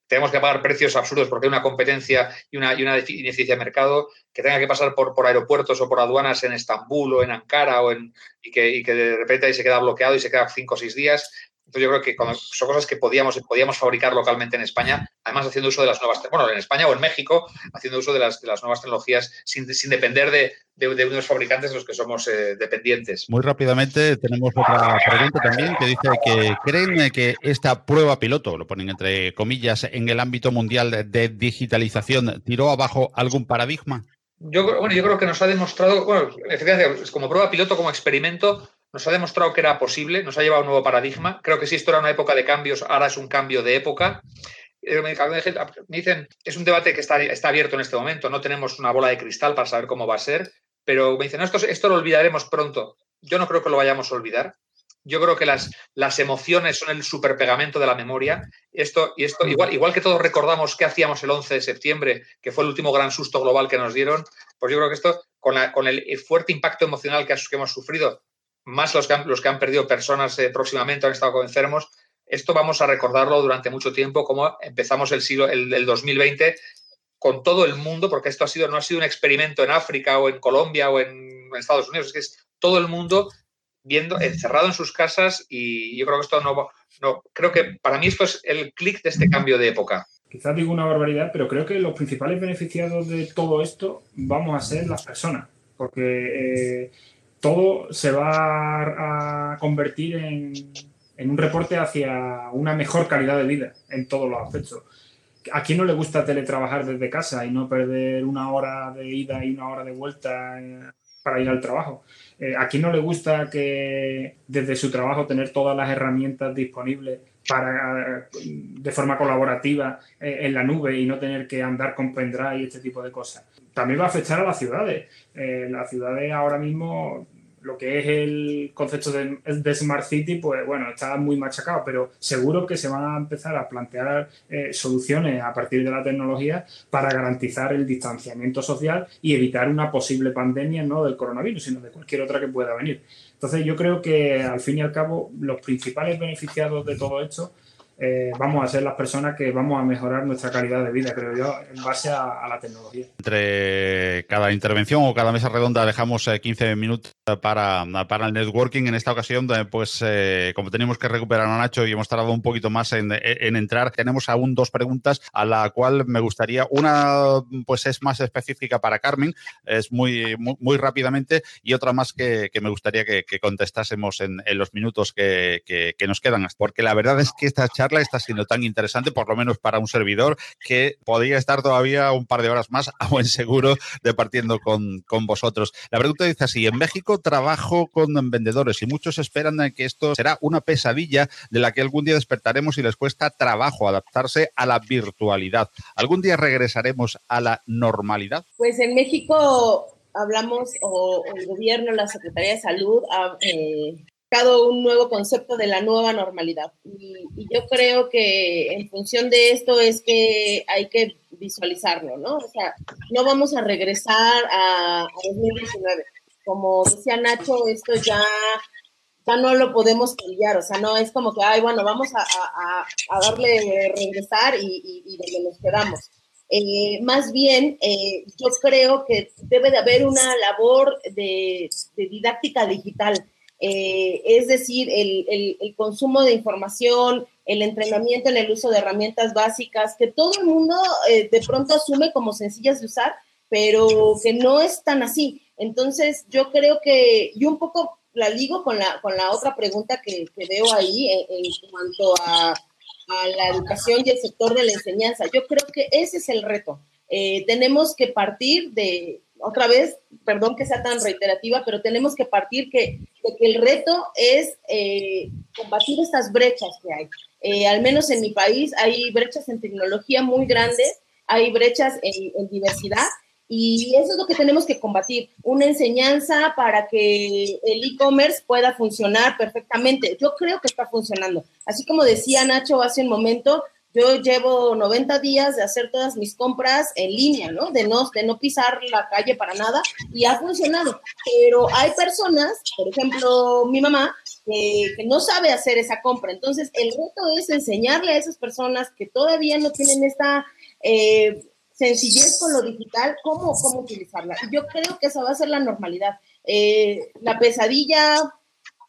tenemos que pagar precios absurdos porque hay una competencia y una, y una ineficiencia de mercado, que tenga que pasar por, por aeropuertos o por aduanas en Estambul o en Ankara o en, y, que, y que de repente ahí se queda bloqueado y se queda cinco o seis días. Entonces yo creo que son cosas que podíamos, podíamos fabricar localmente en España, además haciendo uso de las nuevas, bueno, en España o en México, haciendo uso de las, de las nuevas tecnologías sin, sin depender de, de, unos fabricantes de los que somos eh, dependientes. Muy rápidamente tenemos otra pregunta también que dice que creen que esta prueba piloto, lo ponen entre comillas, en el ámbito mundial de digitalización, tiró abajo algún paradigma. Yo, bueno, yo creo que nos ha demostrado, bueno, efectivamente, como prueba piloto, como experimento, nos ha demostrado que era posible, nos ha llevado a un nuevo paradigma. Creo que si esto era una época de cambios, ahora es un cambio de época. Eh, me dicen, es un debate que está, está abierto en este momento, no tenemos una bola de cristal para saber cómo va a ser, pero me dicen, esto, esto lo olvidaremos pronto. Yo no creo que lo vayamos a olvidar. Yo creo que las, las emociones son el superpegamento de la memoria. Esto, y esto, igual, igual que todos recordamos qué hacíamos el 11 de septiembre, que fue el último gran susto global que nos dieron, pues yo creo que esto, con, con el fuerte impacto emocional que, que hemos sufrido, más los que han, los que han perdido personas eh, próximamente, han estado enfermos. Esto vamos a recordarlo durante mucho tiempo, como empezamos el siglo, el, 2020 con todo el mundo, porque esto ha sido, no ha sido un experimento en África o en Colombia o en Estados Unidos, es que es todo el mundo viendo, encerrado en sus casas y yo creo que esto no, no creo que para mí esto es el clic de este cambio de época. Quizás digo una barbaridad, pero creo que los principales beneficiados de todo esto vamos a ser las personas, porque eh, todo se va a convertir en, en, un reporte hacia una mejor calidad de vida en todos los aspectos. ¿A quién no le gusta teletrabajar desde casa y no perder una hora de ida y una hora de vuelta eh, para ir al trabajo? Eh, ¿A quién no le gusta que desde su trabajo tener todas las herramientas disponibles para, de forma colaborativa eh, en la nube y no tener que andar con pendrive y este tipo de cosas? También va a afectar a las ciudades. Eh, las ciudades ahora mismo lo que es el concepto de, Smart City, pues bueno, está muy machacado, pero seguro que se van a empezar a plantear eh, soluciones a partir de la tecnología para garantizar el distanciamiento social y evitar una posible pandemia no del coronavirus, sino de cualquier otra que pueda venir. Entonces yo creo que al fin y al cabo los principales beneficiados de todo esto eh, vamos a ser las personas que vamos a mejorar nuestra calidad de vida, creo yo, en base a, la tecnología. Entre cada intervención o cada mesa redonda dejamos 15 eh, minutos para, para el networking. En esta ocasión, eh, pues como tenemos que recuperar a Nacho y hemos tardado un poquito más en, entrar, tenemos aún dos preguntas a la cual me gustaría, una pues es más específica para Carmen, es muy, muy, rápidamente, y otra más que, me gustaría que, contestásemos en, los minutos que, que nos quedan, porque la verdad es que esta charla está siendo tan interesante, por lo menos para un servidor, que podría estar todavía un par de horas más a buen seguro departiendo con, con vosotros. La pregunta dice así, en México trabajo con vendedores y muchos esperan que esto será una pesadilla de la que algún día despertaremos y les cuesta trabajo adaptarse a la virtualidad. ¿Algún día regresaremos a la normalidad? Pues en México hablamos, o, el gobierno, la Secretaría de Salud, eh, un nuevo concepto de la nueva normalidad. Y, yo creo que en función de esto es que hay que visualizarlo, ¿no? O sea, no vamos a regresar a, 2019. Como decía Nacho, esto ya, ya no lo podemos cambiar, o sea, no es como que, ay, bueno, vamos a, a, darle regresar y, y, donde nos quedamos. Eh, más bien, eh, yo creo que debe de haber una labor de, de didáctica digital eh, es decir, el, consumo de información, el entrenamiento en el uso de herramientas básicas, que todo el mundo eh, de pronto asume como sencillas de usar, pero que no es tan así. Entonces, yo creo que, yo un poco la ligo con la, con la otra pregunta que, veo ahí en, cuanto a, la educación y el sector de la enseñanza. Yo creo que ese es el reto. Eh, tenemos que partir de, otra vez, perdón que sea tan reiterativa, pero tenemos que partir que, de que el reto es eh, combatir estas brechas que hay. Eh, al menos en mi país hay brechas en tecnología muy grandes, hay brechas en, diversidad y eso es lo que tenemos que combatir, una enseñanza para que el e-commerce pueda funcionar perfectamente. Yo creo que está funcionando. Así como decía Nacho hace un momento, yo llevo 90 días de hacer todas mis compras en línea, ¿no? De no, de no pisar la calle para nada y ha funcionado. Pero hay personas, por ejemplo, mi mamá, que, no sabe hacer esa compra. Entonces, el reto es enseñarle a esas personas que todavía no tienen esta eh, sencillez con lo digital, cómo, cómo utilizarla. Y yo creo que esa va a ser la normalidad. Eh, la pesadilla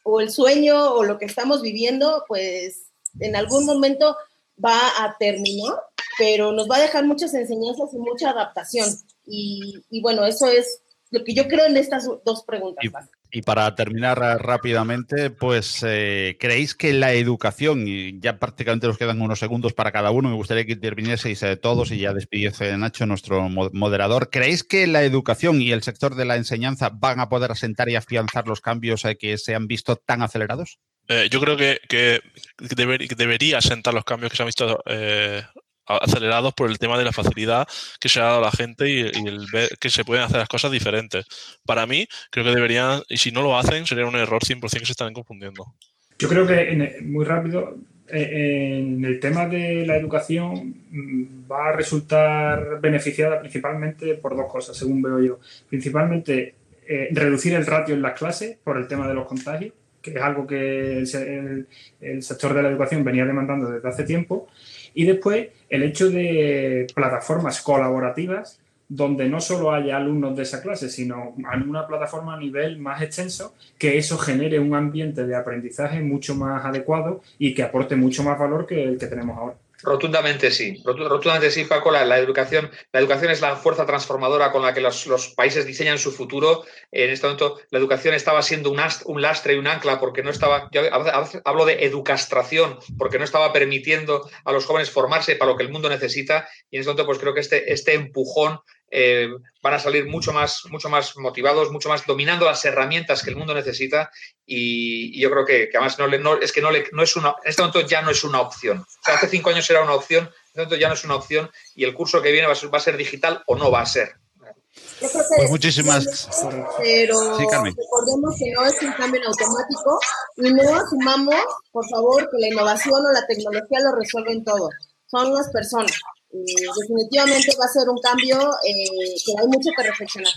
o el sueño o lo que estamos viviendo, pues en algún momento va a terminar, pero nos va a dejar muchas enseñanzas y mucha adaptación. Y, bueno, eso es lo que yo creo en estas dos preguntas. Y, para terminar rápidamente, pues eh, ¿creéis que la educación, y ya prácticamente nos quedan unos segundos para cada uno, me gustaría que intervinieseis todos y ya despidiese Nacho, nuestro moderador, ¿creéis que la educación y el sector de la enseñanza van a poder asentar y afianzar los cambios eh, que se han visto tan acelerados? Eh, yo creo que, debería sentar los cambios que se han visto acelerados por el tema de la facilidad que se ha dado a la gente y, el ver que se pueden hacer las cosas diferentes. Para mí, creo que deberían, y si no lo hacen, sería un error 100% que se están confundiendo. Yo creo que, muy rápido, eh, en el tema de la educación mm, va a resultar beneficiada principalmente por dos cosas, según veo yo. Principalmente eh, reducir el ratio en las clases por el tema de los contagios, que es algo que el, el sector de la educación venía demandando desde hace tiempo. Y después el hecho de plataformas colaborativas donde no solo haya alumnos de esa clase, sino una plataforma a nivel más extenso, que eso genere un ambiente de aprendizaje mucho más adecuado y que aporte mucho más valor que el que tenemos ahora. Rotundamente sí, rotundamente sí, Paco. La, educación, la educación es la fuerza transformadora con la que los, países diseñan su futuro. En este momento, la educación estaba siendo un, lastre y un ancla porque no estaba, yo hablo de educastración, porque no estaba permitiendo a los jóvenes formarse para lo que el mundo necesita. Y en este momento, pues creo que este, este empujón eh, van a salir mucho más, mucho más motivados, mucho más dominando las herramientas que el mundo necesita y, yo creo que, además no, es que no, le, no es una, en este momento ya no es una opción. hace cinco años era una opción, en este momento ya no es una opción y el curso que viene va a ser, va a ser digital o no va a ser. Pues muchísimas. Pero recordemos que no es un cambio en automático y no asumamos, por favor, que la innovación o la tecnología lo resuelven todo. Son las personas. Eh, definitivamente va a ser un cambio eh, que hay mucho que reflexionar.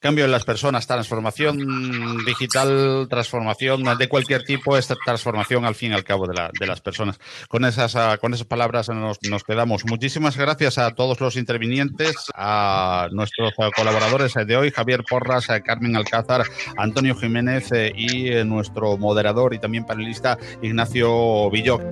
Cambio en las personas, transformación digital, transformación de cualquier tipo, esta transformación al fin y al cabo de, la, de las personas. Con esas, ah, con esas palabras nos, nos, quedamos. Muchísimas gracias a todos los intervinientes, a nuestros colaboradores de hoy, Javier Porras, Carmen Alcázar, Antonio Jiménez eh, y nuestro moderador y también panelista Ignacio Villoc.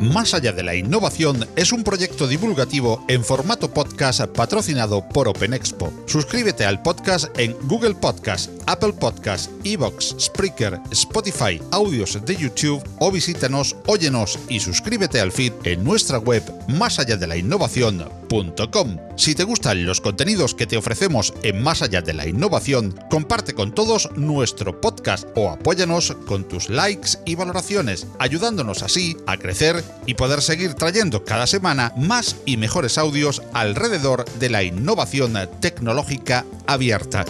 Más allá de la innovación es un proyecto divulgativo en formato podcast patrocinado por Open Expo. Suscríbete al podcast en Google Podcast, Apple Podcast, Evox, Spreaker, Spotify, audios de YouTube o visítanos, óyenos y suscríbete al feed en nuestra web más allá de la. Si te gustan los contenidos que te ofrecemos en Más allá de la innovación, comparte con todos nuestro podcast o apóyanos con tus likes y valoraciones, ayudándonos así a crecer y poder seguir trayendo cada semana más y mejores audios alrededor de la innovación tecnológica abierta.